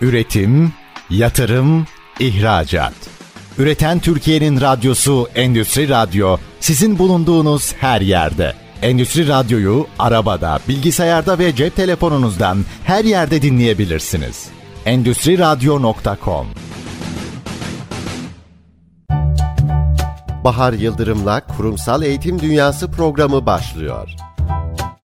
Üretim, yatırım, ihracat. Üreten Türkiye'nin radyosu Endüstri Radyo sizin bulunduğunuz her yerde. Endüstri Radyo'yu arabada, bilgisayarda ve cep telefonunuzdan her yerde dinleyebilirsiniz. Endüstri Radyo.com Bahar Yıldırım'la Kurumsal Eğitim Dünyası programı başlıyor.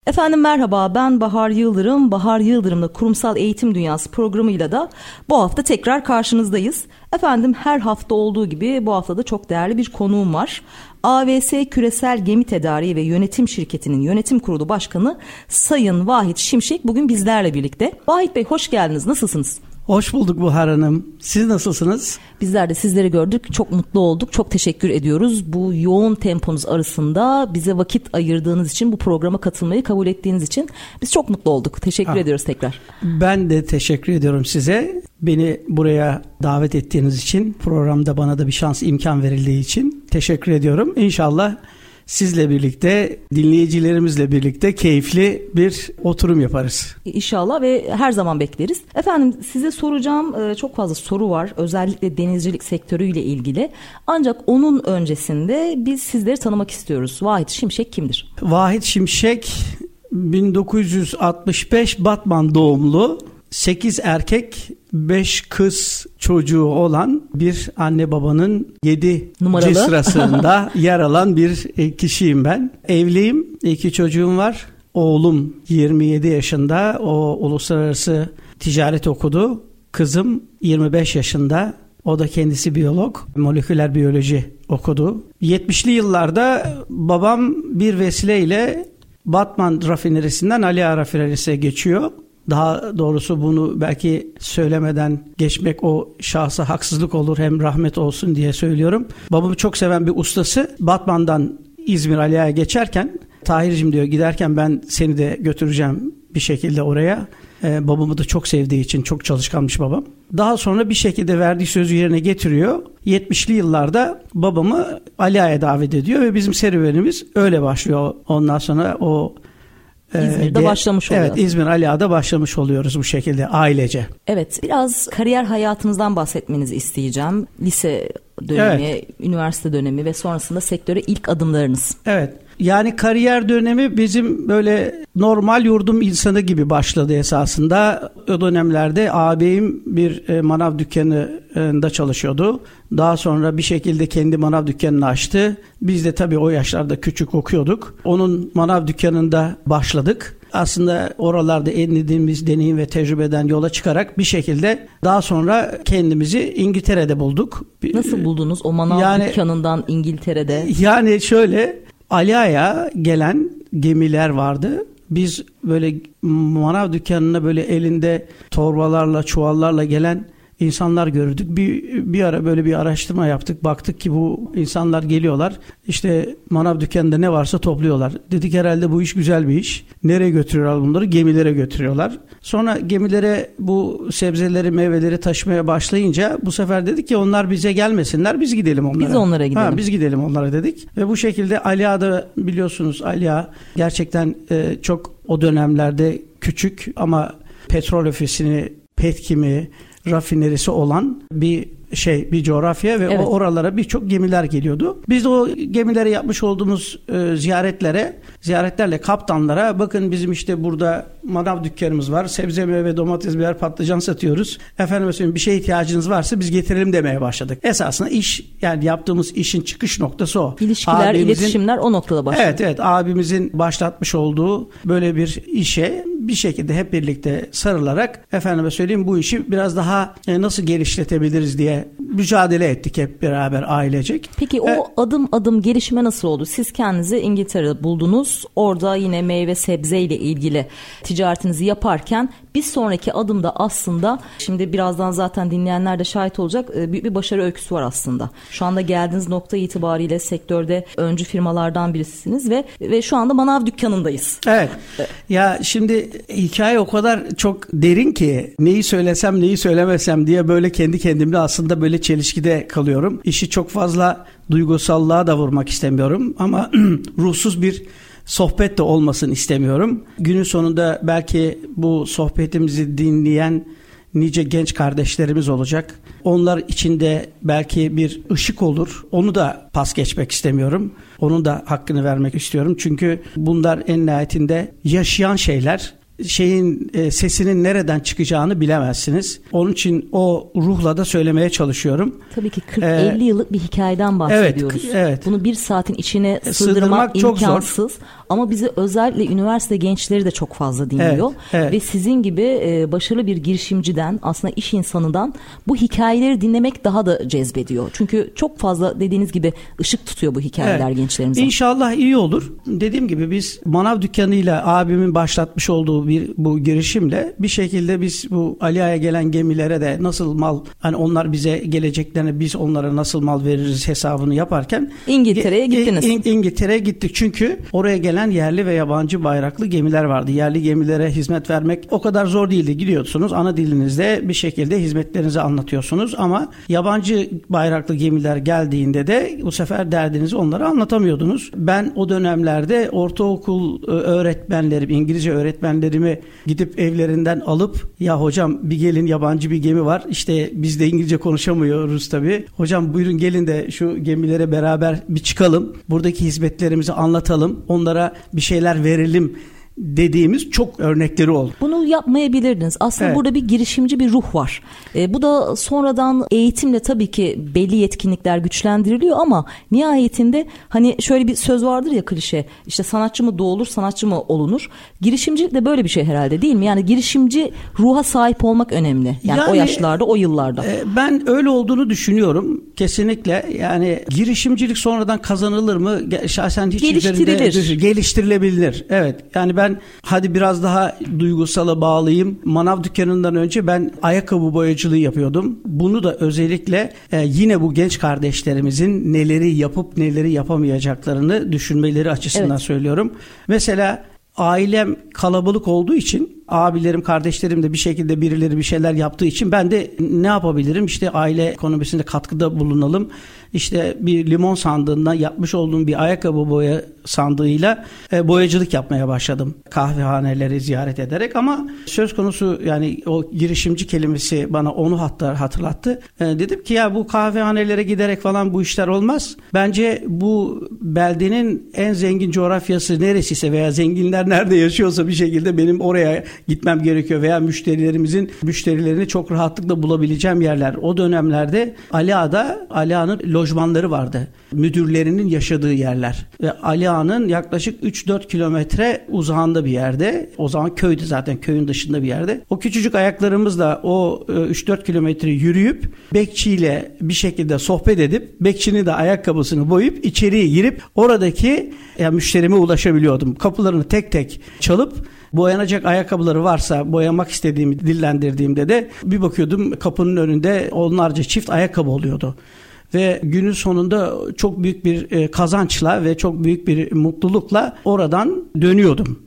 Efendim merhaba ben Bahar Yıldırım. Bahar Yıldırım'la Kurumsal Eğitim Dünyası programıyla da bu hafta tekrar karşınızdayız. Efendim her hafta olduğu gibi bu hafta da çok değerli bir konuğum var. AVS Küresel Gemi Tedariği ve Yönetim Şirketi'nin yönetim kurulu başkanı Sayın Vahit Şimşek bugün bizlerle birlikte. Vahit Bey hoş geldiniz nasılsınız? Hoş bulduk Buhar Hanım. Siz nasılsınız? Bizler de sizleri gördük. Çok mutlu olduk. Çok teşekkür ediyoruz. Bu yoğun temponuz arasında bize vakit ayırdığınız için, bu programa katılmayı kabul ettiğiniz için biz çok mutlu olduk. Teşekkür ha. ediyoruz tekrar. Ben de teşekkür ediyorum size. Beni buraya davet ettiğiniz için, programda bana da bir şans imkan verildiği için teşekkür ediyorum. İnşallah sizle birlikte, dinleyicilerimizle birlikte keyifli bir oturum yaparız. İnşallah ve her zaman bekleriz. Efendim size soracağım e, çok fazla soru var. Özellikle denizcilik sektörüyle ilgili. Ancak onun öncesinde biz sizleri tanımak istiyoruz. Vahit Şimşek kimdir? Vahit Şimşek 1965 Batman doğumlu 8 erkek 5 kız çocuğu olan bir anne babanın 7 Numaralı. sırasında yer alan bir e, kişiyim ben. Evliyim, iki çocuğum var. Oğlum 27 yaşında, o uluslararası ticaret okudu. Kızım 25 yaşında, o da kendisi biyolog, moleküler biyoloji okudu. 70'li yıllarda babam bir vesileyle Batman rafinerisinden Ali Ağa rafinerisine geçiyor. Daha doğrusu bunu belki söylemeden geçmek o şahsa haksızlık olur hem rahmet olsun diye söylüyorum. Babamı çok seven bir ustası Batman'dan İzmir Aliye'ye geçerken Tahir'cim diyor giderken ben seni de götüreceğim bir şekilde oraya. Ee, babamı da çok sevdiği için çok çalışkanmış babam. Daha sonra bir şekilde verdiği sözü yerine getiriyor. 70'li yıllarda babamı Aliye'ye davet ediyor ve bizim serüvenimiz öyle başlıyor. Ondan sonra o İzmir'de ee, başlamış oluyor. Evet İzmir Aliağa'da başlamış oluyoruz bu şekilde ailece. Evet biraz kariyer hayatınızdan bahsetmenizi isteyeceğim. Lise dönemi, evet. üniversite dönemi ve sonrasında sektöre ilk adımlarınız. Evet. Yani kariyer dönemi bizim böyle normal yurdum insanı gibi başladı esasında. O dönemlerde ağabeyim bir e, manav dükkanında çalışıyordu. Daha sonra bir şekilde kendi manav dükkanını açtı. Biz de tabii o yaşlarda küçük okuyorduk. Onun manav dükkanında başladık aslında oralarda edindiğimiz deneyim ve tecrübeden yola çıkarak bir şekilde daha sonra kendimizi İngiltere'de bulduk. Nasıl buldunuz o manav yani, dükkanından İngiltere'de? Yani şöyle Alia'ya gelen gemiler vardı. Biz böyle manav dükkanına böyle elinde torbalarla, çuvallarla gelen insanlar gördük. Bir, bir ara böyle bir araştırma yaptık. Baktık ki bu insanlar geliyorlar. İşte manav dükkanında ne varsa topluyorlar. Dedik herhalde bu iş güzel bir iş. Nereye götürüyorlar bunları? Gemilere götürüyorlar. Sonra gemilere bu sebzeleri, meyveleri taşımaya başlayınca bu sefer dedik ki onlar bize gelmesinler. Biz gidelim onlara. Biz onlara gidelim. Ha, biz gidelim onlara dedik. Ve bu şekilde Alia'da biliyorsunuz Ali'a gerçekten e, çok o dönemlerde küçük ama petrol ofisini, petkimi, rafinerisi olan bir şey bir coğrafya ve evet. o oralara birçok gemiler geliyordu. Biz de o gemilere yapmış olduğumuz e, ziyaretlere, ziyaretlerle kaptanlara bakın bizim işte burada manav dükkanımız var. Sebze meyve domates biber patlıcan satıyoruz. Efendim söyleyeyim bir şeye ihtiyacınız varsa biz getirelim demeye başladık. Esasında iş yani yaptığımız işin çıkış noktası o. İlişkiler, abimizin, iletişimler o noktada başladı. Evet evet abimizin başlatmış olduğu böyle bir işe bir şekilde hep birlikte sarılarak efendime söyleyeyim bu işi biraz daha e, nasıl geliştirebiliriz diye mücadele ettik hep beraber ailecek. Peki o ee, adım adım gelişme nasıl oldu? Siz kendinizi İngiltere'de buldunuz. Orada yine meyve sebze ile ilgili ticaretinizi yaparken bir sonraki adımda aslında şimdi birazdan zaten dinleyenler de şahit olacak e, büyük bir başarı öyküsü var aslında. Şu anda geldiğiniz nokta itibariyle sektörde öncü firmalardan birisiniz ve ve şu anda manav dükkanındayız. Evet. Ya şimdi hikaye o kadar çok derin ki neyi söylesem neyi söylemesem diye böyle kendi kendimle aslında böyle çelişkide kalıyorum. İşi çok fazla duygusallığa da vurmak istemiyorum ama ruhsuz bir sohbet de olmasın istemiyorum. Günün sonunda belki bu sohbetimizi dinleyen nice genç kardeşlerimiz olacak. Onlar içinde belki bir ışık olur. Onu da pas geçmek istemiyorum. Onun da hakkını vermek istiyorum. Çünkü bunlar en nihayetinde yaşayan şeyler şeyin e, sesinin nereden çıkacağını bilemezsiniz. Onun için o ruhla da söylemeye çalışıyorum. Tabii ki 40-50 ee, yıllık bir hikayeden bahsediyoruz. Evet, evet. Bunu bir saatin içine e, sığdırmak, sığdırmak imkansız. Çok zor. Ama bizi özellikle üniversite gençleri de çok fazla dinliyor. Evet, evet. Ve sizin gibi e, başarılı bir girişimciden aslında iş insanından bu hikayeleri dinlemek daha da cezbediyor. Çünkü çok fazla dediğiniz gibi ışık tutuyor bu hikayeler evet. gençlerimize. İnşallah iyi olur. Dediğim gibi biz manav dükkanıyla abimin başlatmış olduğu bir bu girişimle bir şekilde biz bu Alia'ya gelen gemilere de nasıl mal hani onlar bize geleceklerine biz onlara nasıl mal veririz hesabını yaparken İngiltere'ye gittiniz. İng, İngiltere'ye gittik çünkü oraya gelen yerli ve yabancı bayraklı gemiler vardı. Yerli gemilere hizmet vermek o kadar zor değildi. Gidiyorsunuz ana dilinizde bir şekilde hizmetlerinizi anlatıyorsunuz ama yabancı bayraklı gemiler geldiğinde de bu sefer derdinizi onlara anlatamıyordunuz. Ben o dönemlerde ortaokul e, öğretmenlerim, İngilizce öğretmenlerim öğrencilerimi gidip evlerinden alıp ya hocam bir gelin yabancı bir gemi var. İşte biz de İngilizce konuşamıyoruz tabii. Hocam buyurun gelin de şu gemilere beraber bir çıkalım. Buradaki hizmetlerimizi anlatalım. Onlara bir şeyler verelim dediğimiz çok örnekleri oldu. Bunu yapmayabilirdiniz. Aslında evet. burada bir girişimci bir ruh var. E, bu da sonradan eğitimle tabii ki belli yetkinlikler güçlendiriliyor ama nihayetinde hani şöyle bir söz vardır ya klişe işte sanatçı mı doğulur sanatçı mı olunur. Girişimcilik de böyle bir şey herhalde değil mi? Yani girişimci ruha sahip olmak önemli. Yani, yani o yaşlarda o yıllarda. E, ben öyle olduğunu düşünüyorum. Kesinlikle yani girişimcilik sonradan kazanılır mı? Şahsen hiç Geliştirilir. Üzerinde, geliştirilebilir. Evet. Yani ben ben hadi biraz daha duygusala bağlayayım. Manav dükkanından önce ben ayakkabı boyacılığı yapıyordum. Bunu da özellikle e, yine bu genç kardeşlerimizin neleri yapıp neleri yapamayacaklarını düşünmeleri açısından evet. söylüyorum. Mesela ailem kalabalık olduğu için abilerim kardeşlerim de bir şekilde birileri bir şeyler yaptığı için ben de ne yapabilirim işte aile ekonomisinde katkıda bulunalım işte bir limon sandığından yapmış olduğum bir ayakkabı boya sandığıyla e, boyacılık yapmaya başladım. Kahvehaneleri ziyaret ederek ama söz konusu yani o girişimci kelimesi bana onu hatta hatırlattı. E, dedim ki ya bu kahvehanelere giderek falan bu işler olmaz. Bence bu beldenin en zengin coğrafyası neresiyse veya zenginler nerede yaşıyorsa bir şekilde benim oraya gitmem gerekiyor veya müşterilerimizin müşterilerini çok rahatlıkla bulabileceğim yerler. O dönemlerde Alia'da Alia'nın lojmanları vardı. Müdürlerinin yaşadığı yerler. Ve Ali Ağa'nın yaklaşık 3-4 kilometre uzağında bir yerde. O zaman köydü zaten köyün dışında bir yerde. O küçücük ayaklarımızla o 3-4 e, kilometre yürüyüp bekçiyle bir şekilde sohbet edip bekçinin de ayakkabısını boyup içeriye girip oradaki yani müşterime ulaşabiliyordum. Kapılarını tek tek çalıp boyanacak ayakkabıları varsa boyamak istediğimi dillendirdiğimde de bir bakıyordum kapının önünde onlarca çift ayakkabı oluyordu ve günün sonunda çok büyük bir e, kazançla ve çok büyük bir mutlulukla oradan dönüyordum.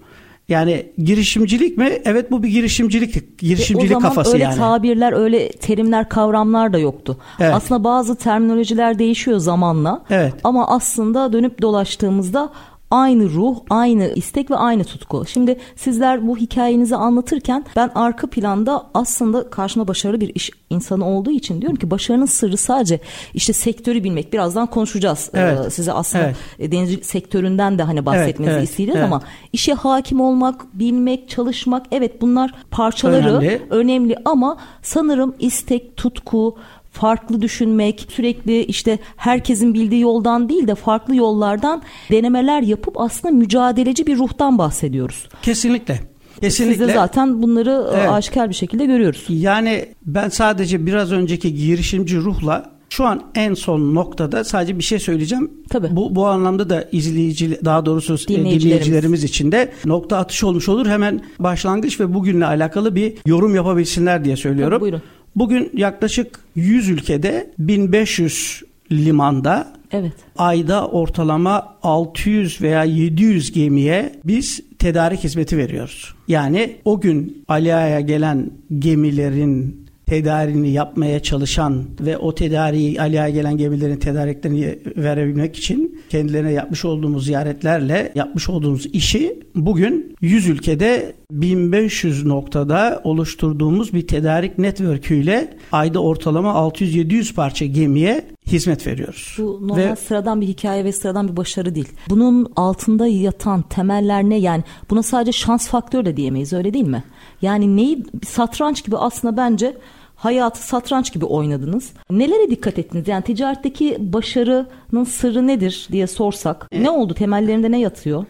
Yani girişimcilik mi? Evet bu bir girişimcilik. Girişimcilik e o zaman kafası öyle yani. tabirler, öyle terimler, kavramlar da yoktu. Evet. Aslında bazı terminolojiler değişiyor zamanla. Evet. Ama aslında dönüp dolaştığımızda aynı ruh, aynı istek ve aynı tutku. Şimdi sizler bu hikayenizi anlatırken ben arka planda aslında karşıma başarılı bir iş insanı olduğu için diyorum ki başarının sırrı sadece işte sektörü bilmek. Birazdan konuşacağız. Ee, evet. Ee, size aslında evet. E, denizcilik sektöründen de hani bahsetmenizi evet, evet, isteyeceğiz evet. ama işe hakim olmak, bilmek, çalışmak evet bunlar parçaları önemli, önemli ama sanırım istek, tutku, farklı düşünmek, sürekli işte herkesin bildiği yoldan değil de farklı yollardan denemeler yapıp aslında mücadeleci bir ruhtan bahsediyoruz. Kesinlikle. Kesinlikle. Siz de zaten bunları e, evet. aşikar bir şekilde görüyoruz. Yani ben sadece biraz önceki girişimci ruhla şu an en son noktada sadece bir şey söyleyeceğim. Tabii. Bu, bu anlamda da izleyici daha doğrusu e, dinleyicilerimiz. dinleyicilerimiz için de nokta atış olmuş olur. Hemen başlangıç ve bugünle alakalı bir yorum yapabilsinler diye söylüyorum. Tabii, buyurun. Bugün yaklaşık 100 ülkede 1500 limanda evet. ayda ortalama 600 veya 700 gemiye biz tedarik hizmeti veriyoruz. Yani o gün Alia'ya gelen gemilerin tedarini yapmaya çalışan ve o tedariği aliye gelen gemilerin tedariklerini verebilmek için kendilerine yapmış olduğumuz ziyaretlerle yapmış olduğumuz işi bugün 100 ülkede 1500 noktada oluşturduğumuz bir tedarik network'üyle ayda ortalama 600-700 parça gemiye hizmet veriyoruz. Bu normal ve, sıradan bir hikaye ve sıradan bir başarı değil. Bunun altında yatan temeller ne? Yani buna sadece şans faktörü de diyemeyiz öyle değil mi? Yani neyi satranç gibi aslında bence hayatı satranç gibi oynadınız. Nelere dikkat ettiniz? Yani ticaretteki başarının sırrı nedir diye sorsak. Ne oldu? Temellerinde ne yatıyor?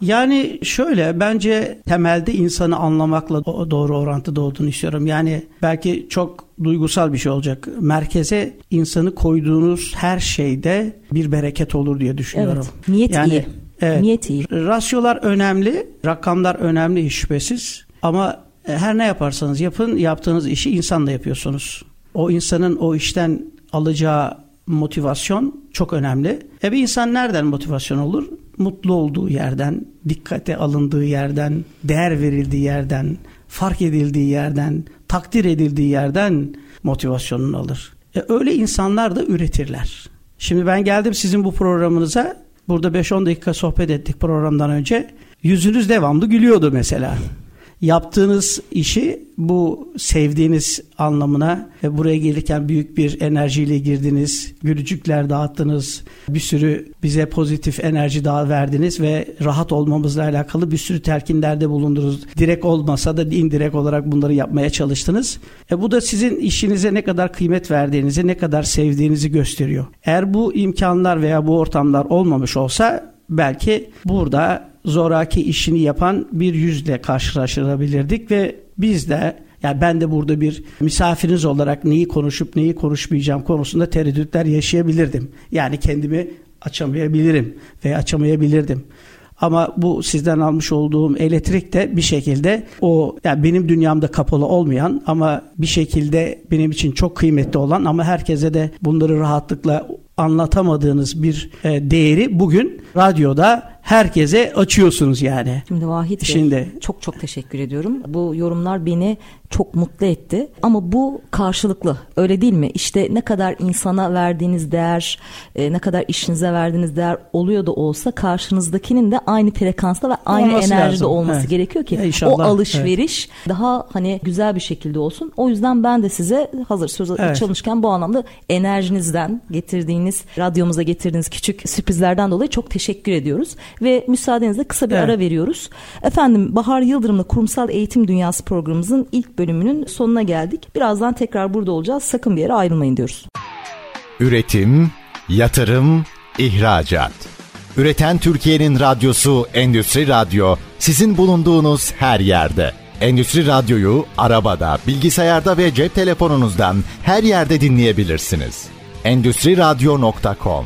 Yani şöyle bence temelde insanı anlamakla doğru orantıda olduğunu istiyorum. Yani belki çok duygusal bir şey olacak. Merkeze insanı koyduğunuz her şeyde bir bereket olur diye düşünüyorum. Evet. Niyet yani, iyi. Evet. Niyet iyi. Rasyolar önemli, rakamlar önemli şüphesiz. Ama her ne yaparsanız yapın, yaptığınız işi insanla yapıyorsunuz. O insanın o işten alacağı motivasyon çok önemli. E bir insan nereden motivasyon olur? Mutlu olduğu yerden, dikkate alındığı yerden, değer verildiği yerden, fark edildiği yerden, takdir edildiği yerden motivasyonunu alır. E öyle insanlar da üretirler. Şimdi ben geldim sizin bu programınıza. Burada 5-10 dakika sohbet ettik programdan önce. Yüzünüz devamlı gülüyordu mesela yaptığınız işi bu sevdiğiniz anlamına ve buraya gelirken büyük bir enerjiyle girdiniz, gülücükler dağıttınız, bir sürü bize pozitif enerji daha verdiniz ve rahat olmamızla alakalı bir sürü telkinlerde bulundunuz. Direkt olmasa da indirek olarak bunları yapmaya çalıştınız. E bu da sizin işinize ne kadar kıymet verdiğinizi, ne kadar sevdiğinizi gösteriyor. Eğer bu imkanlar veya bu ortamlar olmamış olsa belki burada zoraki işini yapan bir yüzle karşılaştırabilirdik ve biz de yani ben de burada bir misafiriniz olarak neyi konuşup neyi konuşmayacağım konusunda tereddütler yaşayabilirdim. Yani kendimi açamayabilirim ve açamayabilirdim. Ama bu sizden almış olduğum elektrik de bir şekilde o yani benim dünyamda kapalı olmayan ama bir şekilde benim için çok kıymetli olan ama herkese de bunları rahatlıkla anlatamadığınız bir e, değeri bugün radyoda herkese açıyorsunuz yani. Şimdi Vahit Bey Şimdi, çok çok teşekkür ediyorum. Bu yorumlar beni çok mutlu etti. Ama bu karşılıklı öyle değil mi? İşte ne kadar insana verdiğiniz değer, e, ne kadar işinize verdiğiniz değer oluyor da olsa karşınızdakinin de aynı frekansta ve aynı olması enerjide lazım. olması evet. gerekiyor ki İnşallah. o alışveriş evet. daha hani güzel bir şekilde olsun. O yüzden ben de size hazır söz evet. çalışırken bu anlamda enerjinizden getirdiğiniz, radyomuza getirdiğiniz küçük sürprizlerden dolayı çok teşekkür ediyoruz ve müsaadenizle kısa bir evet. ara veriyoruz. Efendim Bahar Yıldırım'la Kurumsal Eğitim Dünyası programımızın ilk bölümünün sonuna geldik. Birazdan tekrar burada olacağız. Sakın bir yere ayrılmayın diyoruz. Üretim, yatırım, ihracat. Üreten Türkiye'nin radyosu Endüstri Radyo sizin bulunduğunuz her yerde. Endüstri Radyo'yu arabada, bilgisayarda ve cep telefonunuzdan her yerde dinleyebilirsiniz. Endüstri Radyo.com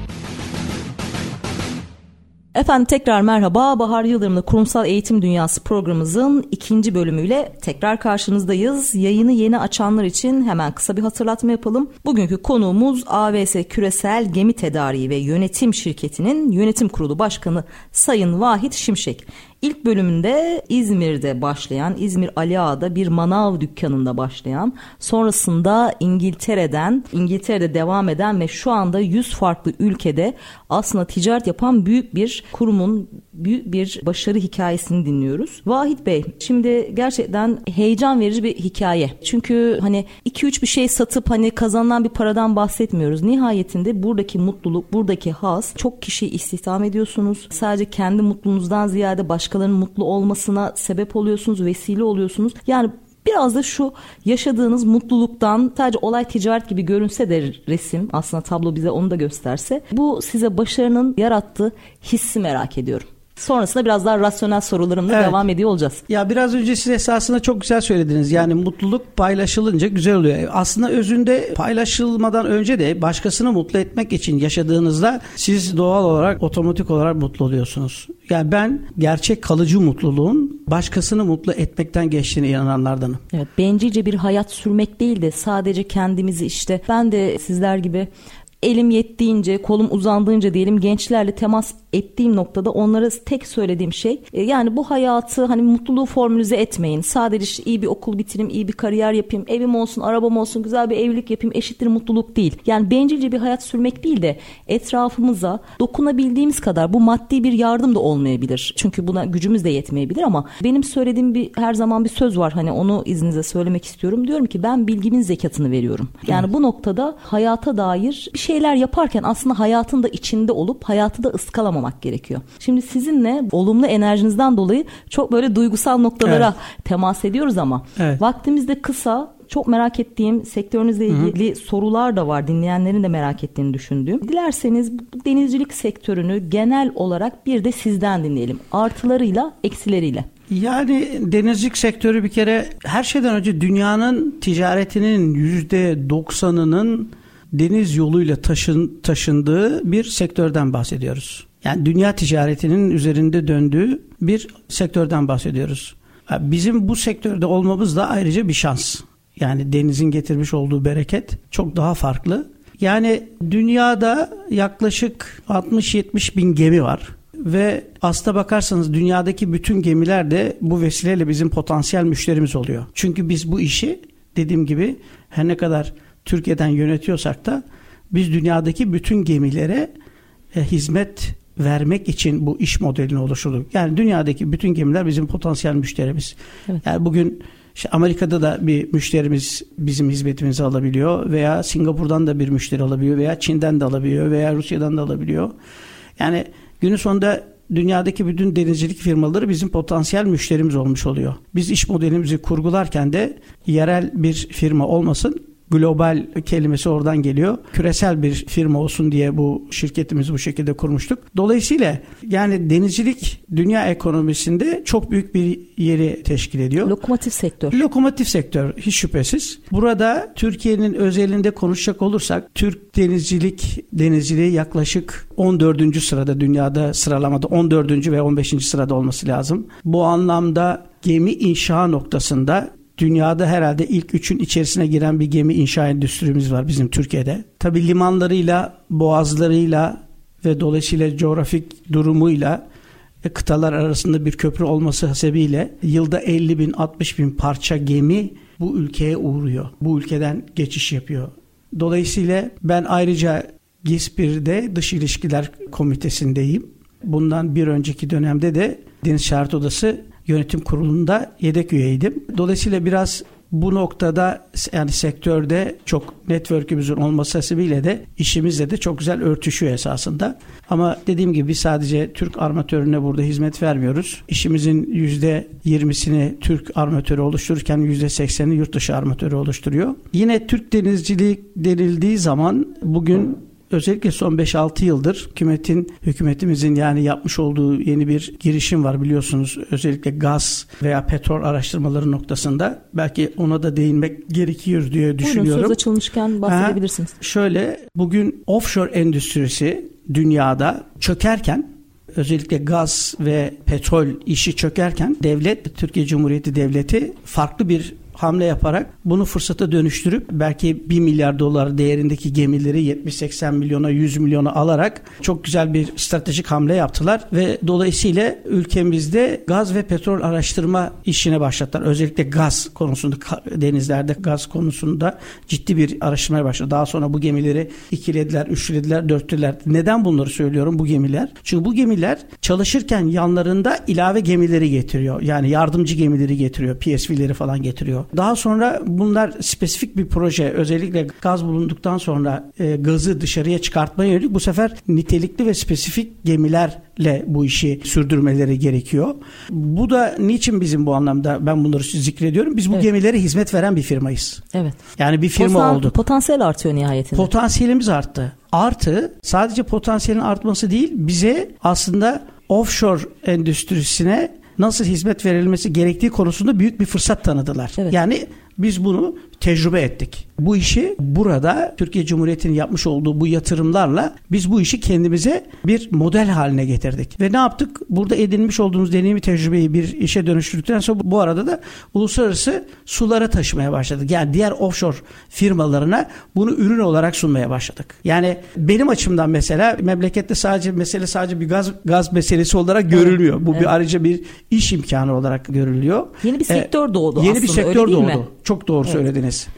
Efendim tekrar merhaba. Bahar Yıldırım'la Kurumsal Eğitim Dünyası programımızın ikinci bölümüyle tekrar karşınızdayız. Yayını yeni açanlar için hemen kısa bir hatırlatma yapalım. Bugünkü konuğumuz AVS Küresel Gemi Tedariği ve Yönetim Şirketi'nin yönetim kurulu başkanı Sayın Vahit Şimşek. İlk bölümünde İzmir'de başlayan, İzmir Ali Ağa'da bir manav dükkanında başlayan, sonrasında İngiltere'den, İngiltere'de devam eden ve şu anda 100 farklı ülkede aslında ticaret yapan büyük bir kurumun büyük bir başarı hikayesini dinliyoruz. Vahit Bey, şimdi gerçekten heyecan verici bir hikaye. Çünkü hani 2-3 bir şey satıp hani kazanılan bir paradan bahsetmiyoruz. Nihayetinde buradaki mutluluk, buradaki haz çok kişi istihdam ediyorsunuz. Sadece kendi mutluluğunuzdan ziyade başka başkalarının mutlu olmasına sebep oluyorsunuz, vesile oluyorsunuz. Yani Biraz da şu yaşadığınız mutluluktan sadece olay ticaret gibi görünse de resim aslında tablo bize onu da gösterse bu size başarının yarattığı hissi merak ediyorum. Sonrasında biraz daha rasyonel sorularımla evet. devam ediyor olacağız. Ya biraz önce siz esasında çok güzel söylediniz. Yani mutluluk paylaşılınca güzel oluyor. Aslında özünde paylaşılmadan önce de başkasını mutlu etmek için yaşadığınızda siz doğal olarak otomatik olarak mutlu oluyorsunuz. Yani ben gerçek kalıcı mutluluğun başkasını mutlu etmekten geçtiğine inananlardanım. Evet, bencilce bir hayat sürmek değil de sadece kendimizi işte ben de sizler gibi elim yettiğince, kolum uzandığınca diyelim gençlerle temas ettiğim noktada onlara tek söylediğim şey e, yani bu hayatı hani mutluluğu formülize etmeyin. Sadece işte iyi bir okul bitireyim, iyi bir kariyer yapayım, evim olsun, arabam olsun, güzel bir evlilik yapayım eşittir mutluluk değil. Yani bencilce bir hayat sürmek değil de etrafımıza dokunabildiğimiz kadar bu maddi bir yardım da olmayabilir. Çünkü buna gücümüz de yetmeyebilir ama benim söylediğim bir her zaman bir söz var hani onu izninizle söylemek istiyorum. Diyorum ki ben bilgimin zekatını veriyorum. Yani evet. bu noktada hayata dair bir şeyler yaparken aslında hayatın da içinde olup hayatı da ıskalamamak gerekiyor. Şimdi sizinle olumlu enerjinizden dolayı çok böyle duygusal noktalara evet. temas ediyoruz ama evet. vaktimiz de kısa çok merak ettiğim sektörünüzle ilgili Hı-hı. sorular da var. Dinleyenlerin de merak ettiğini düşündüğüm. Dilerseniz bu denizcilik sektörünü genel olarak bir de sizden dinleyelim. Artılarıyla, eksileriyle. Yani denizcilik sektörü bir kere her şeyden önce dünyanın ticaretinin yüzde doksanının deniz yoluyla taşın, taşındığı bir sektörden bahsediyoruz. Yani dünya ticaretinin üzerinde döndüğü bir sektörden bahsediyoruz. Bizim bu sektörde olmamız da ayrıca bir şans. Yani denizin getirmiş olduğu bereket çok daha farklı. Yani dünyada yaklaşık 60-70 bin gemi var. Ve aslına bakarsanız dünyadaki bütün gemiler de bu vesileyle bizim potansiyel müşterimiz oluyor. Çünkü biz bu işi dediğim gibi her ne kadar Türkiye'den yönetiyorsak da biz dünyadaki bütün gemilere e, hizmet vermek için bu iş modelini oluşturduk. Yani dünyadaki bütün gemiler bizim potansiyel müşterimiz. Evet. Yani bugün işte Amerika'da da bir müşterimiz bizim hizmetimizi alabiliyor veya Singapur'dan da bir müşteri alabiliyor veya Çin'den de alabiliyor veya Rusya'dan da alabiliyor. Yani günün sonunda dünyadaki bütün denizcilik firmaları bizim potansiyel müşterimiz olmuş oluyor. Biz iş modelimizi kurgularken de yerel bir firma olmasın global kelimesi oradan geliyor. Küresel bir firma olsun diye bu şirketimizi bu şekilde kurmuştuk. Dolayısıyla yani denizcilik dünya ekonomisinde çok büyük bir yeri teşkil ediyor. Lokomotif sektör. Lokomotif sektör hiç şüphesiz. Burada Türkiye'nin özelinde konuşacak olursak Türk denizcilik denizciliği yaklaşık 14. sırada dünyada sıralamada 14. ve 15. sırada olması lazım. Bu anlamda gemi inşa noktasında dünyada herhalde ilk üçün içerisine giren bir gemi inşa endüstrimiz var bizim Türkiye'de. Tabi limanlarıyla, boğazlarıyla ve dolayısıyla coğrafik durumuyla kıtalar arasında bir köprü olması hasebiyle yılda 50 bin 60 bin parça gemi bu ülkeye uğruyor. Bu ülkeden geçiş yapıyor. Dolayısıyla ben ayrıca GİSPİR'de dış ilişkiler komitesindeyim. Bundan bir önceki dönemde de Deniz Şehret Odası yönetim kurulunda yedek üyeydim. Dolayısıyla biraz bu noktada yani sektörde çok network'ümüzün olması sebebiyle de işimizle de çok güzel örtüşüyor esasında. Ama dediğim gibi sadece Türk armatörüne burada hizmet vermiyoruz. İşimizin %20'sini Türk armatörü oluştururken %80'i yurt dışı armatörü oluşturuyor. Yine Türk denizciliği denildiği zaman bugün özellikle son 5-6 yıldır hükümetin hükümetimizin yani yapmış olduğu yeni bir girişim var biliyorsunuz. Özellikle gaz veya petrol araştırmaları noktasında belki ona da değinmek gerekiyor diye düşünüyorum. Buyurun söz açılmışken bahsedebilirsiniz. Ha, şöyle bugün offshore endüstrisi dünyada çökerken özellikle gaz ve petrol işi çökerken devlet Türkiye Cumhuriyeti Devleti farklı bir hamle yaparak bunu fırsata dönüştürüp belki 1 milyar dolar değerindeki gemileri 70-80 milyona 100 milyona alarak çok güzel bir stratejik hamle yaptılar ve dolayısıyla ülkemizde gaz ve petrol araştırma işine başlattılar. Özellikle gaz konusunda denizlerde gaz konusunda ciddi bir araştırmaya başladı. Daha sonra bu gemileri ikilediler, üçlediler, dörtlediler. Neden bunları söylüyorum bu gemiler? Çünkü bu gemiler çalışırken yanlarında ilave gemileri getiriyor. Yani yardımcı gemileri getiriyor. PSV'leri falan getiriyor. Daha sonra bunlar spesifik bir proje özellikle gaz bulunduktan sonra e, gazı dışarıya çıkartmaya yönelik bu sefer nitelikli ve spesifik gemilerle bu işi sürdürmeleri gerekiyor. Bu da niçin bizim bu anlamda ben bunları zikrediyorum. Biz bu evet. gemilere hizmet veren bir firmayız. Evet. Yani bir firma Potan, olduk. Potansiyel artıyor nihayetinde. Potansiyelimiz arttı. Artı sadece potansiyelin artması değil bize aslında offshore endüstrisine nasıl hizmet verilmesi gerektiği konusunda büyük bir fırsat tanıdılar. Evet. Yani Biz bunu tecrübe ettik. Bu işi burada Türkiye Cumhuriyeti'nin yapmış olduğu bu yatırımlarla biz bu işi kendimize bir model haline getirdik. Ve ne yaptık? Burada edinmiş olduğumuz deneyimi tecrübeyi bir işe dönüştürdükten sonra bu arada da uluslararası sulara taşımaya başladık. Yani diğer offshore firmalarına bunu ürün olarak sunmaya başladık. Yani benim açımdan mesela memlekette sadece mesele sadece bir gaz gaz meselesi olarak görülmüyor. Bu evet. bir ayrıca bir iş imkanı olarak görülüyor. Yeni bir sektör doğdu Yeni aslında. bir sektör doğdu. Mi? Çok doğru evet. söylediniz.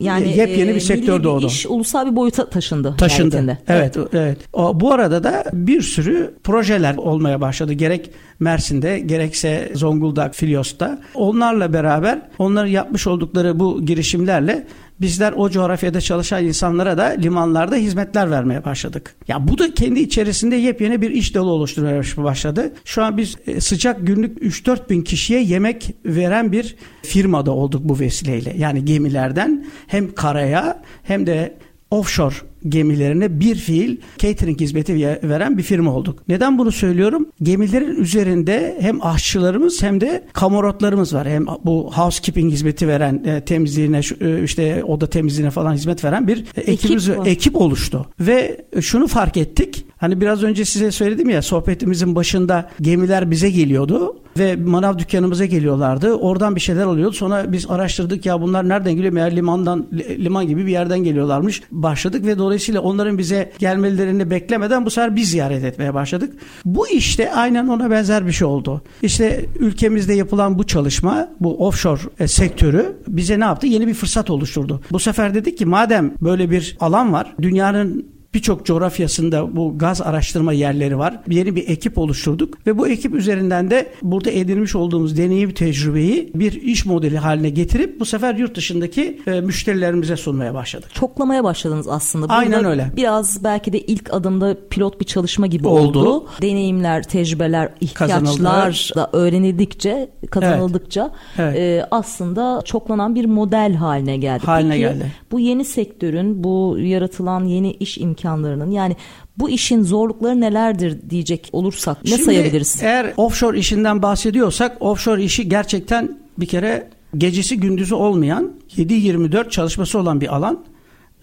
Yani yepyeni bir e, sektör doğdu. iş ulusal bir boyuta taşındı. Taşındı. Nihayetinde. Evet, evet. evet. O, bu arada da bir sürü projeler olmaya başladı. Gerek Mersin'de gerekse Zonguldak, Filyos'ta. Onlarla beraber onların yapmış oldukları bu girişimlerle bizler o coğrafyada çalışan insanlara da limanlarda hizmetler vermeye başladık. Ya bu da kendi içerisinde yepyeni bir iş dalı oluşturmaya başladı. Şu an biz e, sıcak günlük 3-4 bin kişiye yemek veren bir firmada olduk bu vesileyle. Yani gemilerden hem karaya hem de offshore gemilerine bir fiil catering hizmeti veren bir firma olduk. Neden bunu söylüyorum? Gemilerin üzerinde hem aşçılarımız hem de kamorotlarımız var. Hem bu housekeeping hizmeti veren e, temizliğine e, işte oda temizliğine falan hizmet veren bir ekibimiz ekip, ekip oluştu. Ve şunu fark ettik. Hani biraz önce size söyledim ya sohbetimizin başında gemiler bize geliyordu ve manav dükkanımıza geliyorlardı. Oradan bir şeyler oluyordu. Sonra biz araştırdık ya bunlar nereden geliyor? Meğer limandan liman gibi bir yerden geliyorlarmış. Başladık ve dolayısıyla onların bize gelmelerini beklemeden bu sefer biz ziyaret etmeye başladık. Bu işte aynen ona benzer bir şey oldu. İşte ülkemizde yapılan bu çalışma, bu offshore e, sektörü bize ne yaptı? Yeni bir fırsat oluşturdu. Bu sefer dedik ki madem böyle bir alan var, dünyanın birçok coğrafyasında bu gaz araştırma yerleri var. Yeni bir ekip oluşturduk ve bu ekip üzerinden de burada edinmiş olduğumuz deneyim tecrübeyi bir iş modeli haline getirip bu sefer yurt dışındaki e, müşterilerimize sunmaya başladık. Çoklamaya başladınız aslında. Burada Aynen öyle. Biraz belki de ilk adımda pilot bir çalışma gibi oldu. oldu. Deneyimler, tecrübeler, ihtiyaçlar da öğrenildikçe, kazanıldıkça evet. Evet. E, aslında çoklanan bir model haline geldi. Haline Peki, geldi. Bu yeni sektörün, bu yaratılan yeni iş imkanı imkanlarının yani bu işin zorlukları nelerdir diyecek olursak ne Şimdi, sayabiliriz? Eğer offshore işinden bahsediyorsak offshore işi gerçekten bir kere gecesi gündüzü olmayan 7-24 çalışması olan bir alan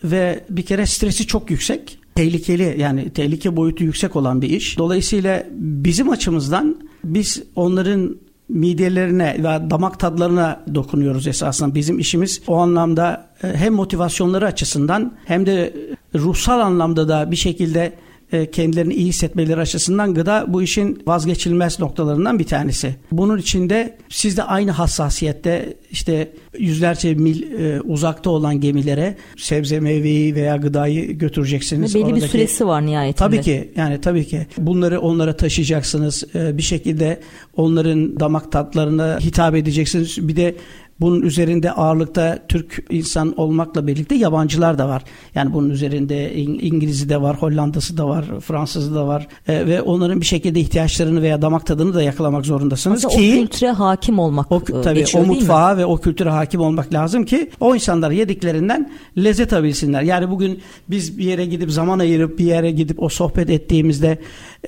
ve bir kere stresi çok yüksek. Tehlikeli yani tehlike boyutu yüksek olan bir iş. Dolayısıyla bizim açımızdan biz onların midelerine ve damak tadlarına dokunuyoruz esasında. Bizim işimiz o anlamda e, hem motivasyonları açısından hem de ruhsal anlamda da bir şekilde e, kendilerini iyi hissetmeleri açısından gıda bu işin vazgeçilmez noktalarından bir tanesi. Bunun içinde siz de aynı hassasiyette işte yüzlerce mil e, uzakta olan gemilere sebze meyveyi veya gıdayı götüreceksiniz. Ve belli Oradaki, bir süresi var nihayetinde. Tabii ki yani tabii ki bunları onlara taşıyacaksınız. E, bir şekilde onların damak tatlarına hitap edeceksiniz. Bir de bunun üzerinde ağırlıkta Türk insan olmakla birlikte yabancılar da var. Yani bunun üzerinde İngiliz'i de var, Hollanda'sı da var, Fransız'ı da var. E, ve onların bir şekilde ihtiyaçlarını veya damak tadını da yakalamak zorundasınız Aslında ki o kültüre hakim olmak o, e, tabii, geçiyor, o mutfağa ve o kültüre hakim olmak lazım ki o insanlar yediklerinden lezzet alabilsinler. Yani bugün biz bir yere gidip zaman ayırıp bir yere gidip o sohbet ettiğimizde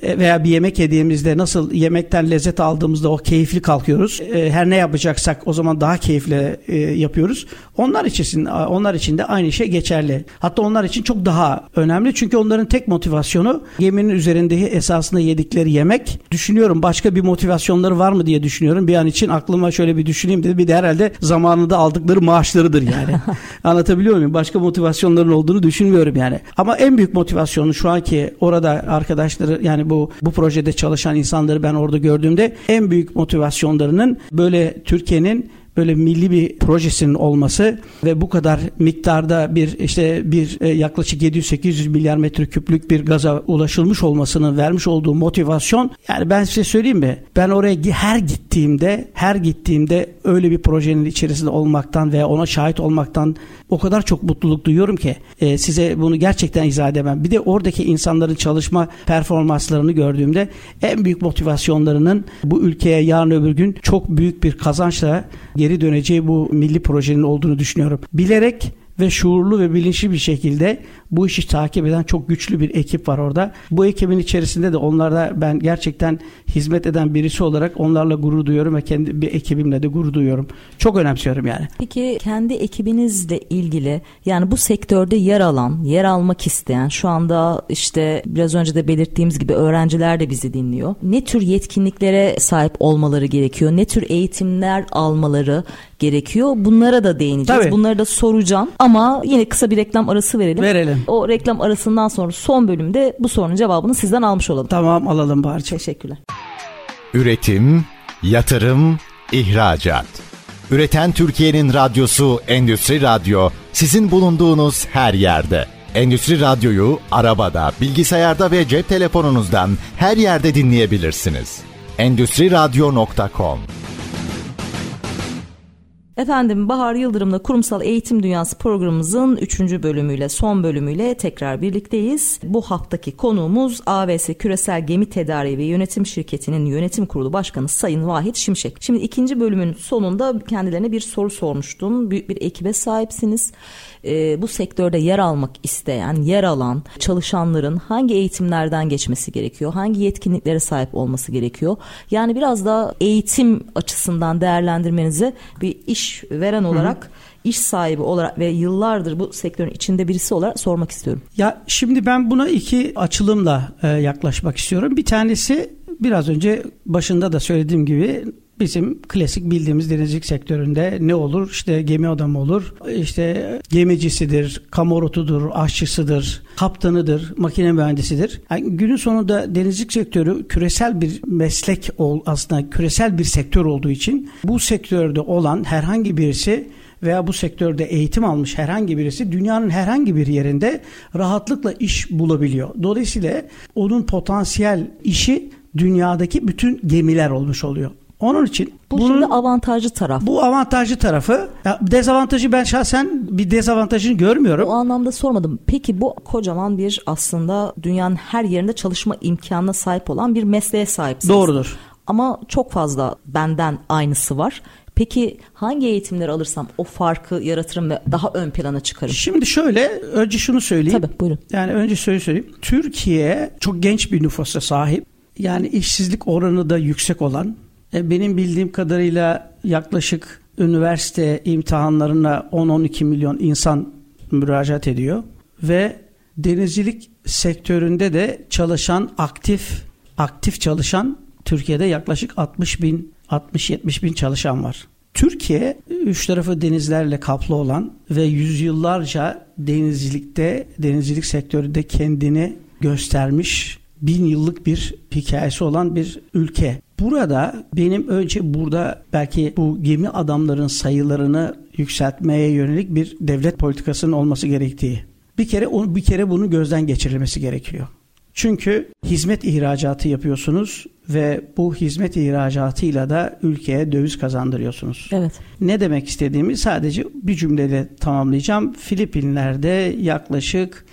e, veya bir yemek yediğimizde nasıl yemekten lezzet aldığımızda o keyifli kalkıyoruz. E, her ne yapacaksak o zaman daha keyifle e, yapıyoruz. Onlar için onlar için de aynı şey geçerli. Hatta onlar için çok daha önemli çünkü onların tek motivasyonu geminin üzerindeki esasında yedikleri yemek. Düşünüyorum başka bir motivasyonları var mı diye düşünüyorum. Bir an için aklıma şöyle bir düşüneyim dedi. Bir de herhalde zamanında aldıkları maaşlarıdır yani. Anlatabiliyor muyum? Başka motivasyonların olduğunu düşünmüyorum yani. Ama en büyük motivasyonu şu anki orada arkadaşları yani bu bu projede çalışan insanları ben orada gördüğümde en büyük motivasyonlarının böyle Türkiye'nin böyle milli bir projesinin olması ve bu kadar miktarda bir işte bir e, yaklaşık 700-800 milyar metreküplük bir gaza ulaşılmış olmasının vermiş olduğu motivasyon yani ben size söyleyeyim mi? Ben oraya her gittiğimde her gittiğimde öyle bir projenin içerisinde olmaktan veya ona şahit olmaktan o kadar çok mutluluk duyuyorum ki e, size bunu gerçekten izah edemem. Bir de oradaki insanların çalışma performanslarını gördüğümde en büyük motivasyonlarının bu ülkeye yarın öbür gün çok büyük bir kazançla geri döneceği bu milli projenin olduğunu düşünüyorum. Bilerek ve şuurlu ve bilinçli bir şekilde bu işi takip eden çok güçlü bir ekip var orada. Bu ekibin içerisinde de onlarda ben gerçekten hizmet eden birisi olarak onlarla gurur duyuyorum ve kendi bir ekibimle de gurur duyuyorum. Çok önemsiyorum yani. Peki kendi ekibinizle ilgili yani bu sektörde yer alan, yer almak isteyen şu anda işte biraz önce de belirttiğimiz gibi öğrenciler de bizi dinliyor. Ne tür yetkinliklere sahip olmaları gerekiyor? Ne tür eğitimler almaları gerekiyor? Bunlara da değineceğiz. Tabii. Bunları da soracağım ama yine kısa bir reklam arası verelim. Verelim. O reklam arasından sonra son bölümde bu sorunun cevabını sizden almış olalım. Tamam alalım Barça. Teşekkürler. Üretim, yatırım, ihracat. Üreten Türkiye'nin radyosu Endüstri Radyo sizin bulunduğunuz her yerde. Endüstri Radyo'yu arabada, bilgisayarda ve cep telefonunuzdan her yerde dinleyebilirsiniz. Endüstri Radyo.com Efendim Bahar Yıldırım'la Kurumsal Eğitim Dünyası programımızın 3. bölümüyle son bölümüyle tekrar birlikteyiz. Bu haftaki konuğumuz AVS Küresel Gemi Tedariği ve Yönetim Şirketi'nin yönetim kurulu başkanı Sayın Vahit Şimşek. Şimdi ikinci bölümün sonunda kendilerine bir soru sormuştum. Büyük bir ekibe sahipsiniz e, bu sektörde yer almak isteyen, yer alan çalışanların hangi eğitimlerden geçmesi gerekiyor? Hangi yetkinliklere sahip olması gerekiyor? Yani biraz da eğitim açısından değerlendirmenizi bir iş veren olarak Hı iş sahibi olarak ve yıllardır bu sektörün içinde birisi olarak sormak istiyorum. Ya şimdi ben buna iki açılımla e, yaklaşmak istiyorum. Bir tanesi biraz önce başında da söylediğim gibi bizim klasik bildiğimiz denizcilik sektöründe ne olur? İşte gemi adamı olur, işte gemicisidir, kamorutudur, aşçısıdır, kaptanıdır, makine mühendisidir. Yani günün sonunda denizcilik sektörü küresel bir meslek ol aslında küresel bir sektör olduğu için bu sektörde olan herhangi birisi veya bu sektörde eğitim almış herhangi birisi dünyanın herhangi bir yerinde rahatlıkla iş bulabiliyor. Dolayısıyla onun potansiyel işi dünyadaki bütün gemiler olmuş oluyor. Onun için bu bunun, şimdi avantajlı taraf. Bu avantajlı tarafı. Ya dezavantajı ben şahsen bir dezavantajını görmüyorum. O anlamda sormadım. Peki bu kocaman bir aslında dünyanın her yerinde çalışma imkanına sahip olan bir mesleğe sahipsiniz. Doğrudur. Ama çok fazla benden aynısı var. Peki hangi eğitimleri alırsam o farkı yaratırım ve daha ön plana çıkarım? Şimdi şöyle önce şunu söyleyeyim. Tabii buyurun. Yani önce şöyle söyleyeyim. Türkiye çok genç bir nüfusa sahip. Yani işsizlik oranı da yüksek olan benim bildiğim kadarıyla yaklaşık üniversite imtihanlarına 10-12 milyon insan müracaat ediyor ve denizcilik sektöründe de çalışan aktif aktif çalışan Türkiye'de yaklaşık 60 bin 60-70 bin çalışan var. Türkiye üç tarafı denizlerle kaplı olan ve yüzyıllarca denizcilikte denizcilik sektöründe kendini göstermiş bin yıllık bir hikayesi olan bir ülke. Burada benim önce burada belki bu gemi adamların sayılarını yükseltmeye yönelik bir devlet politikasının olması gerektiği. Bir kere onu bir kere bunu gözden geçirilmesi gerekiyor. Çünkü hizmet ihracatı yapıyorsunuz ve bu hizmet ihracatıyla da ülkeye döviz kazandırıyorsunuz. Evet. Ne demek istediğimi sadece bir cümleyle tamamlayacağım. Filipinler'de yaklaşık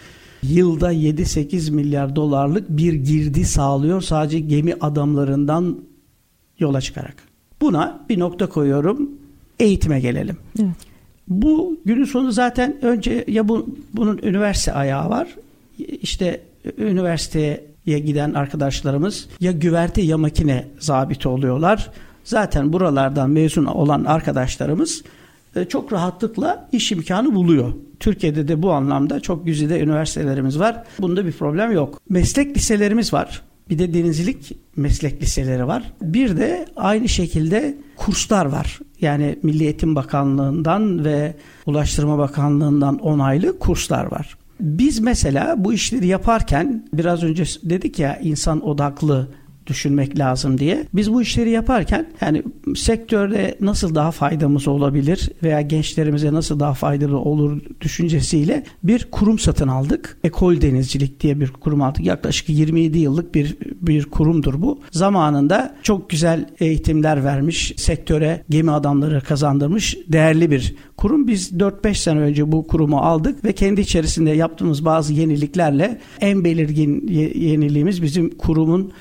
yılda 7-8 milyar dolarlık bir girdi sağlıyor sadece gemi adamlarından yola çıkarak. Buna bir nokta koyuyorum. Eğitime gelelim. Evet. Bu günün sonu zaten önce ya bu, bunun üniversite ayağı var. İşte üniversiteye giden arkadaşlarımız ya güverte ya makine zabiti oluyorlar. Zaten buralardan mezun olan arkadaşlarımız e, çok rahatlıkla iş imkanı buluyor. Türkiye'de de bu anlamda çok güzide üniversitelerimiz var. Bunda bir problem yok. Meslek liselerimiz var. Bir de denizcilik meslek liseleri var. Bir de aynı şekilde kurslar var. Yani Milli Eğitim Bakanlığı'ndan ve Ulaştırma Bakanlığı'ndan onaylı kurslar var. Biz mesela bu işleri yaparken biraz önce dedik ya insan odaklı düşünmek lazım diye. Biz bu işleri yaparken yani sektörde nasıl daha faydamız olabilir veya gençlerimize nasıl daha faydalı olur düşüncesiyle bir kurum satın aldık. Ekol Denizcilik diye bir kurum aldık. Yaklaşık 27 yıllık bir bir kurumdur bu. Zamanında çok güzel eğitimler vermiş, sektöre gemi adamları kazandırmış değerli bir kurum. Biz 4-5 sene önce bu kurumu aldık ve kendi içerisinde yaptığımız bazı yeniliklerle en belirgin yeniliğimiz bizim kurumun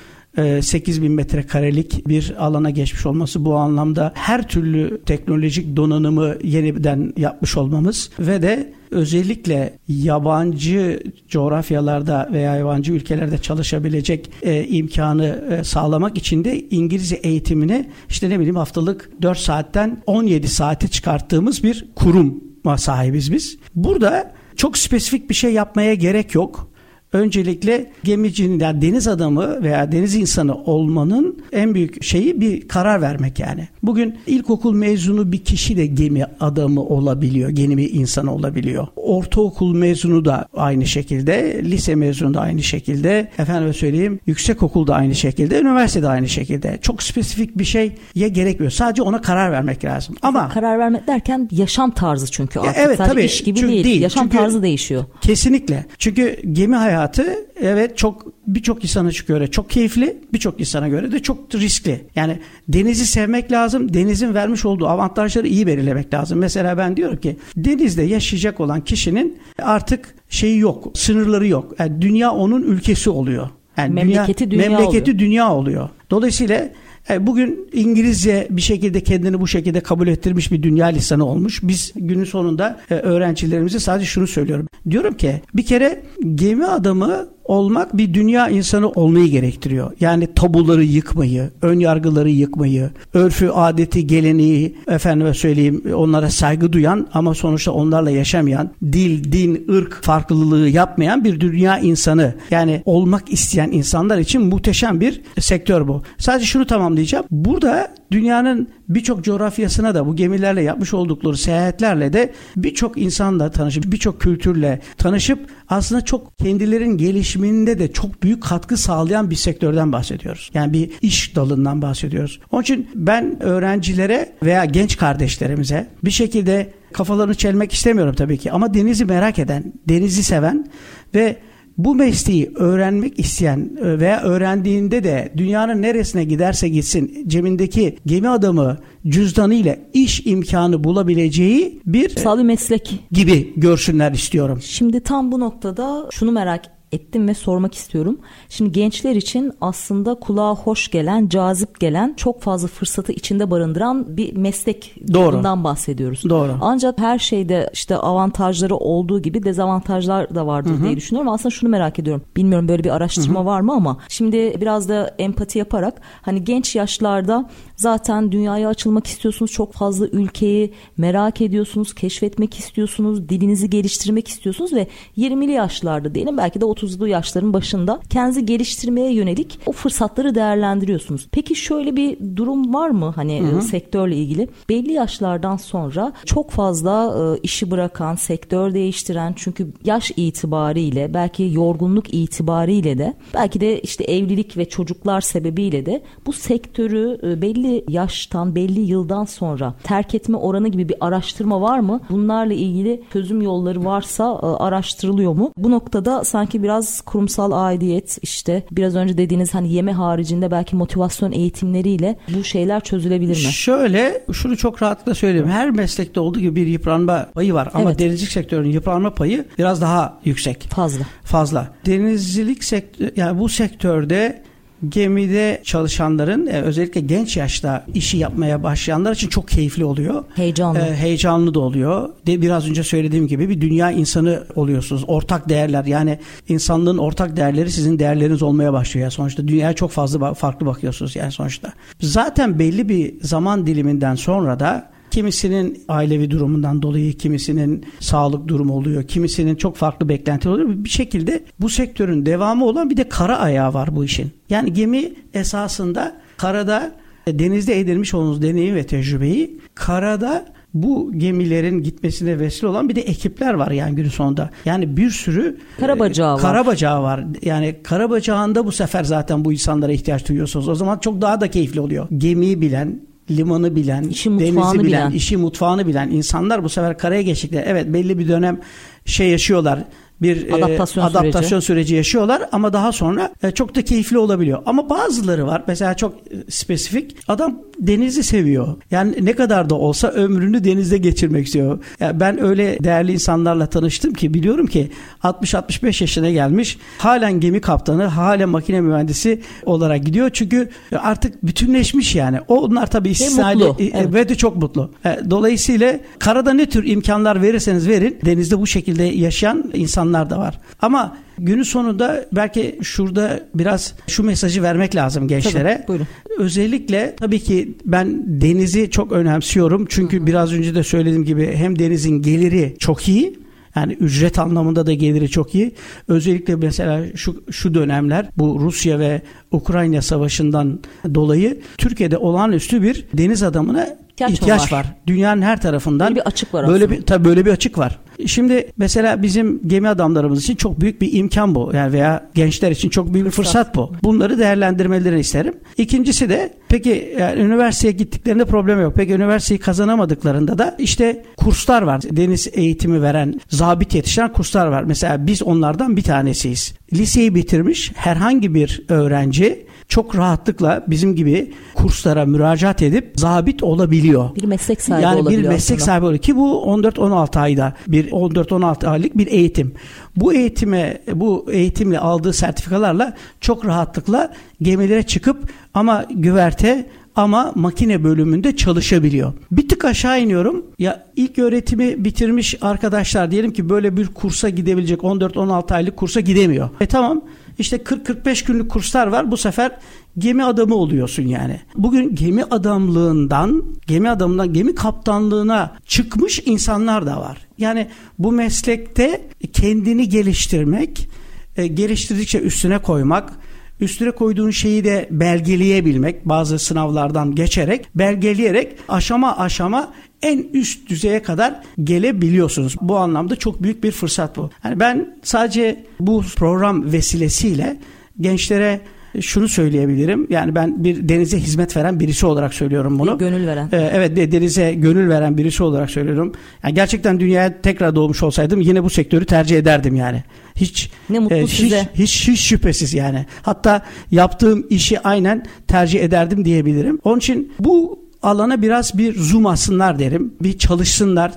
8 bin metrekarelik bir alana geçmiş olması bu anlamda her türlü teknolojik donanımı yeniden yapmış olmamız ve de özellikle yabancı coğrafyalarda veya yabancı ülkelerde çalışabilecek e, imkanı e, sağlamak için de İngilizce eğitimini işte ne bileyim haftalık 4 saatten 17 saate çıkarttığımız bir kurum sahibiz biz. Burada çok spesifik bir şey yapmaya gerek yok öncelikle gemicinin yani deniz adamı veya deniz insanı olmanın en büyük şeyi bir karar vermek yani. Bugün ilkokul mezunu bir kişi de gemi adamı olabiliyor, gemi insanı olabiliyor. Ortaokul mezunu da aynı şekilde, lise mezunu da aynı şekilde, efendim söyleyeyim yüksekokul da aynı şekilde, üniversite de aynı şekilde. Çok spesifik bir şeye gerek Sadece ona karar vermek lazım. Ama karar vermek derken yaşam tarzı çünkü artık. Ya evet, Sadece tabii, iş gibi değil. değil. Yaşam çünkü, tarzı değişiyor. Kesinlikle. Çünkü gemi hayatı hayatı evet çok birçok insana göre çok keyifli, birçok insana göre de çok riskli. Yani denizi sevmek lazım, denizin vermiş olduğu avantajları iyi belirlemek lazım. Mesela ben diyorum ki denizde yaşayacak olan kişinin artık şeyi yok, sınırları yok. Yani dünya onun ülkesi oluyor. Yani memleketi dünya, dünya memleketi oluyor. dünya oluyor. Dolayısıyla e, bugün İngilizce bir şekilde kendini bu şekilde kabul ettirmiş bir dünya lisanı olmuş. Biz günün sonunda e, öğrencilerimize sadece şunu söylüyorum. Diyorum ki bir kere gemi adamı olmak bir dünya insanı olmayı gerektiriyor. Yani tabuları yıkmayı, ön yargıları yıkmayı, örfü, adeti, geleneği, efendime söyleyeyim onlara saygı duyan ama sonuçta onlarla yaşamayan, dil, din, ırk farklılığı yapmayan bir dünya insanı. Yani olmak isteyen insanlar için muhteşem bir sektör bu. Sadece şunu tamamlayacağım. Burada dünyanın birçok coğrafyasına da bu gemilerle yapmış oldukları seyahatlerle de birçok insanla tanışıp birçok kültürle tanışıp aslında çok kendilerin gelişiminde de çok büyük katkı sağlayan bir sektörden bahsediyoruz. Yani bir iş dalından bahsediyoruz. Onun için ben öğrencilere veya genç kardeşlerimize bir şekilde kafalarını çelmek istemiyorum tabii ki ama denizi merak eden, denizi seven ve bu mesleği öğrenmek isteyen e, veya öğrendiğinde de dünyanın neresine giderse gitsin cebindeki gemi adamı cüzdanı ile iş imkanı bulabileceği bir sağ bir meslek gibi görsünler istiyorum. Şimdi tam bu noktada şunu merak ettim ve sormak istiyorum. Şimdi gençler için aslında kulağa hoş gelen, cazip gelen, çok fazla fırsatı içinde barındıran bir meslek Doğru. bahsediyoruz. Doğru. Ancak her şeyde işte avantajları olduğu gibi dezavantajlar da vardır Hı-hı. diye düşünüyorum. Aslında şunu merak ediyorum. Bilmiyorum böyle bir araştırma Hı-hı. var mı ama şimdi biraz da empati yaparak hani genç yaşlarda zaten dünyaya açılmak istiyorsunuz. Çok fazla ülkeyi merak ediyorsunuz, keşfetmek istiyorsunuz, dilinizi geliştirmek istiyorsunuz ve 20'li yaşlarda diyelim belki de 30'lu yaşların başında kendinizi geliştirmeye yönelik o fırsatları değerlendiriyorsunuz. Peki şöyle bir durum var mı hani hı hı. sektörle ilgili? Belli yaşlardan sonra çok fazla e, işi bırakan, sektör değiştiren çünkü yaş itibariyle belki yorgunluk itibariyle de belki de işte evlilik ve çocuklar sebebiyle de bu sektörü e, belli yaştan, belli yıldan sonra terk etme oranı gibi bir araştırma var mı? Bunlarla ilgili çözüm yolları varsa e, araştırılıyor mu? Bu noktada sanki biraz kurumsal aidiyet işte biraz önce dediğiniz hani yeme haricinde belki motivasyon eğitimleriyle bu şeyler çözülebilir mi? Şöyle şunu çok rahatlıkla söyleyeyim. Her meslekte olduğu gibi bir yıpranma payı var ama evet. denizcilik sektörünün yıpranma payı biraz daha yüksek. Fazla. Fazla. Denizcilik sektör yani bu sektörde gemide çalışanların e, özellikle genç yaşta işi yapmaya başlayanlar için çok keyifli oluyor. Heyecanlı. E, heyecanlı da oluyor. De biraz önce söylediğim gibi bir dünya insanı oluyorsunuz. Ortak değerler yani insanlığın ortak değerleri sizin değerleriniz olmaya başlıyor. Yani sonuçta dünyaya çok fazla farklı bakıyorsunuz yani sonuçta. Zaten belli bir zaman diliminden sonra da Kimisinin ailevi durumundan dolayı, kimisinin sağlık durumu oluyor, kimisinin çok farklı beklenti oluyor. Bir şekilde bu sektörün devamı olan bir de kara ayağı var bu işin. Yani gemi esasında karada e, denizde edinmiş olduğunuz deneyim ve tecrübeyi karada bu gemilerin gitmesine vesile olan bir de ekipler var yani günün sonunda. Yani bir sürü karabacağı e, var. Karabacağı var. Yani karabacağında bu sefer zaten bu insanlara ihtiyaç duyuyorsunuz. O zaman çok daha da keyifli oluyor. Gemiyi bilen, limanı bilen, işi denizi bilen, bilen, işi mutfağını bilen insanlar bu sefer karaya geçtikler. Evet belli bir dönem şey yaşıyorlar. Bir adaptasyon, e, adaptasyon süreci. süreci yaşıyorlar ama daha sonra e, çok da keyifli olabiliyor. Ama bazıları var mesela çok e, spesifik adam denizi seviyor. Yani ne kadar da olsa ömrünü denizde geçirmek istiyor. Yani ben öyle değerli insanlarla tanıştım ki biliyorum ki 60-65 yaşına gelmiş halen gemi kaptanı, halen makine mühendisi olarak gidiyor. Çünkü artık bütünleşmiş yani. Onlar tabii istisnai ve, e, evet. ve de çok mutlu. Dolayısıyla karada ne tür imkanlar verirseniz verin denizde bu şekilde yaşayan insanlar da var. Ama günün sonunda belki şurada biraz şu mesajı vermek lazım gençlere. Tabii, buyurun. Özellikle tabii ki ben denizi çok önemsiyorum. Çünkü Hı-hı. biraz önce de söylediğim gibi hem denizin geliri çok iyi yani ücret anlamında da geliri çok iyi. Özellikle mesela şu şu dönemler bu Rusya ve Ukrayna savaşından dolayı Türkiye'de olağanüstü bir deniz adamına ihtiyaç, ihtiyaç var? var. Dünyanın her tarafından böyle bir açık var böyle aslında. bir tabii böyle bir açık var. Şimdi mesela bizim gemi adamlarımız için çok büyük bir imkan bu. Yani veya gençler için çok büyük bir fırsat bu. Bunları değerlendirmelerini isterim. İkincisi de peki yani üniversiteye gittiklerinde problem yok. Peki üniversiteyi kazanamadıklarında da işte kurslar var. Deniz eğitimi veren, zabit yetiştiren kurslar var. Mesela biz onlardan bir tanesiyiz. Liseyi bitirmiş herhangi bir öğrenci çok rahatlıkla bizim gibi kurslara müracaat edip zabit olabiliyor. Bir meslek sahibi yani olabiliyor. Yani bir meslek aslında. sahibi oluyor ki bu 14-16 ayda bir 14-16 aylık bir eğitim. Bu eğitime bu eğitimle aldığı sertifikalarla çok rahatlıkla gemilere çıkıp ama güverte ama makine bölümünde çalışabiliyor. Bir tık aşağı iniyorum. Ya ilk öğretimi bitirmiş arkadaşlar diyelim ki böyle bir kursa gidebilecek 14-16 aylık kursa gidemiyor. E tamam işte 40-45 günlük kurslar var. Bu sefer gemi adamı oluyorsun yani. Bugün gemi adamlığından, gemi adamından gemi kaptanlığına çıkmış insanlar da var. Yani bu meslekte kendini geliştirmek, e, geliştirdikçe üstüne koymak, üstüne koyduğun şeyi de belgeleyebilmek bazı sınavlardan geçerek belgeleyerek aşama aşama en üst düzeye kadar gelebiliyorsunuz. Bu anlamda çok büyük bir fırsat bu. Yani ben sadece bu program vesilesiyle gençlere şunu söyleyebilirim. Yani ben bir denize hizmet veren birisi olarak söylüyorum bunu. Gönül veren. Ee, evet denize gönül veren birisi olarak söylüyorum. Yani gerçekten dünyaya tekrar doğmuş olsaydım yine bu sektörü tercih ederdim yani. Hiç ne mutlu e, size. Hiç, hiç hiç şüphesiz yani. Hatta yaptığım işi aynen tercih ederdim diyebilirim. Onun için bu alana biraz bir zoom alsınlar derim. Bir çalışsınlar,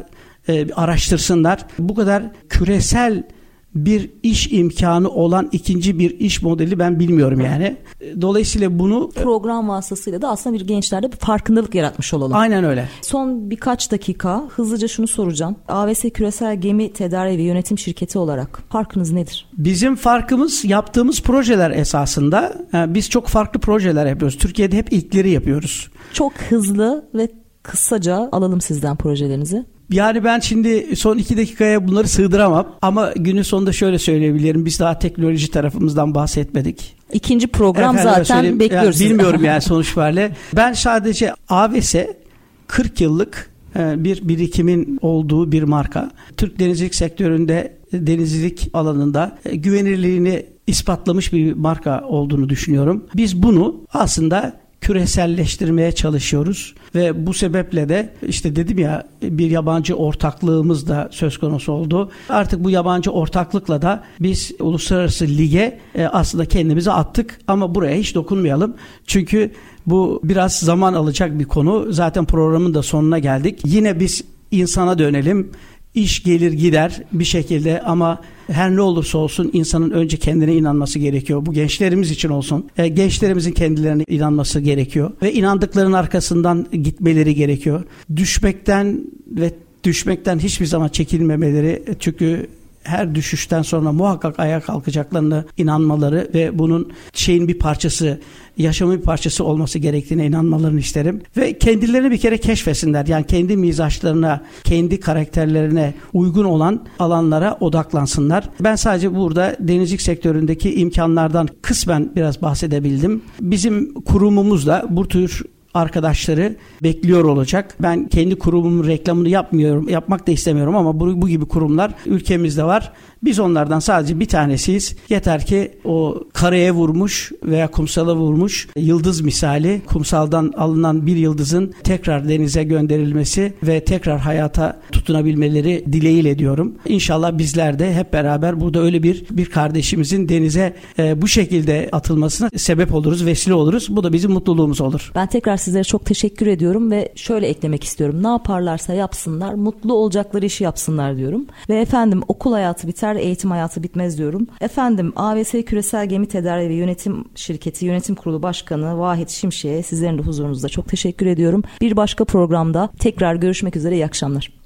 e, araştırsınlar. Bu kadar küresel bir iş imkanı olan ikinci bir iş modeli ben bilmiyorum yani. Dolayısıyla bunu program vasıtasıyla da aslında bir gençlerde bir farkındalık yaratmış olalım. Aynen öyle. Son birkaç dakika hızlıca şunu soracağım. AVS Küresel Gemi Tedariği ve Yönetim Şirketi olarak farkınız nedir? Bizim farkımız yaptığımız projeler esasında. Yani biz çok farklı projeler yapıyoruz. Türkiye'de hep ilkleri yapıyoruz. Çok hızlı ve kısaca alalım sizden projelerinizi. Yani ben şimdi son iki dakikaya bunları sığdıramam ama günün sonunda şöyle söyleyebilirim. Biz daha teknoloji tarafımızdan bahsetmedik. İkinci program Efendim zaten bekliyoruz. Yani bilmiyorum yani sonuç itibariyle. Ben sadece AVS 40 yıllık e, bir birikimin olduğu bir marka. Türk denizcilik sektöründe denizcilik alanında e, güvenirliğini ispatlamış bir marka olduğunu düşünüyorum. Biz bunu aslında küreselleştirmeye çalışıyoruz ve bu sebeple de işte dedim ya bir yabancı ortaklığımız da söz konusu oldu. Artık bu yabancı ortaklıkla da biz uluslararası lige e, aslında kendimizi attık ama buraya hiç dokunmayalım. Çünkü bu biraz zaman alacak bir konu. Zaten programın da sonuna geldik. Yine biz insana dönelim iş gelir gider bir şekilde ama her ne olursa olsun insanın önce kendine inanması gerekiyor. Bu gençlerimiz için olsun. E, gençlerimizin kendilerine inanması gerekiyor ve inandıklarının arkasından gitmeleri gerekiyor. Düşmekten ve düşmekten hiçbir zaman çekilmemeleri çünkü her düşüşten sonra muhakkak ayağa kalkacaklarına inanmaları ve bunun şeyin bir parçası, yaşamın bir parçası olması gerektiğine inanmalarını isterim. Ve kendilerini bir kere keşfetsinler. Yani kendi mizaçlarına, kendi karakterlerine uygun olan alanlara odaklansınlar. Ben sadece burada denizcilik sektöründeki imkanlardan kısmen biraz bahsedebildim. Bizim kurumumuz da bu tür arkadaşları bekliyor olacak. Ben kendi kurumumun reklamını yapmıyorum, yapmak da istemiyorum ama bu, bu gibi kurumlar ülkemizde var. Biz onlardan sadece bir tanesiyiz. Yeter ki o kareye vurmuş veya kumsala vurmuş yıldız misali kumsaldan alınan bir yıldızın tekrar denize gönderilmesi ve tekrar hayata tutunabilmeleri dileğiyle diyorum. İnşallah bizler de hep beraber burada öyle bir bir kardeşimizin denize e, bu şekilde atılmasına sebep oluruz, vesile oluruz. Bu da bizim mutluluğumuz olur. Ben tekrar sizlere çok teşekkür ediyorum ve şöyle eklemek istiyorum. Ne yaparlarsa yapsınlar, mutlu olacakları işi yapsınlar diyorum. Ve efendim okul hayatı biter, eğitim hayatı bitmez diyorum. Efendim AVS Küresel Gemi Tedariği ve Yönetim Şirketi Yönetim Kurulu Başkanı Vahit Şimşek'e sizlerin de huzurunuzda çok teşekkür ediyorum. Bir başka programda tekrar görüşmek üzere. İyi akşamlar.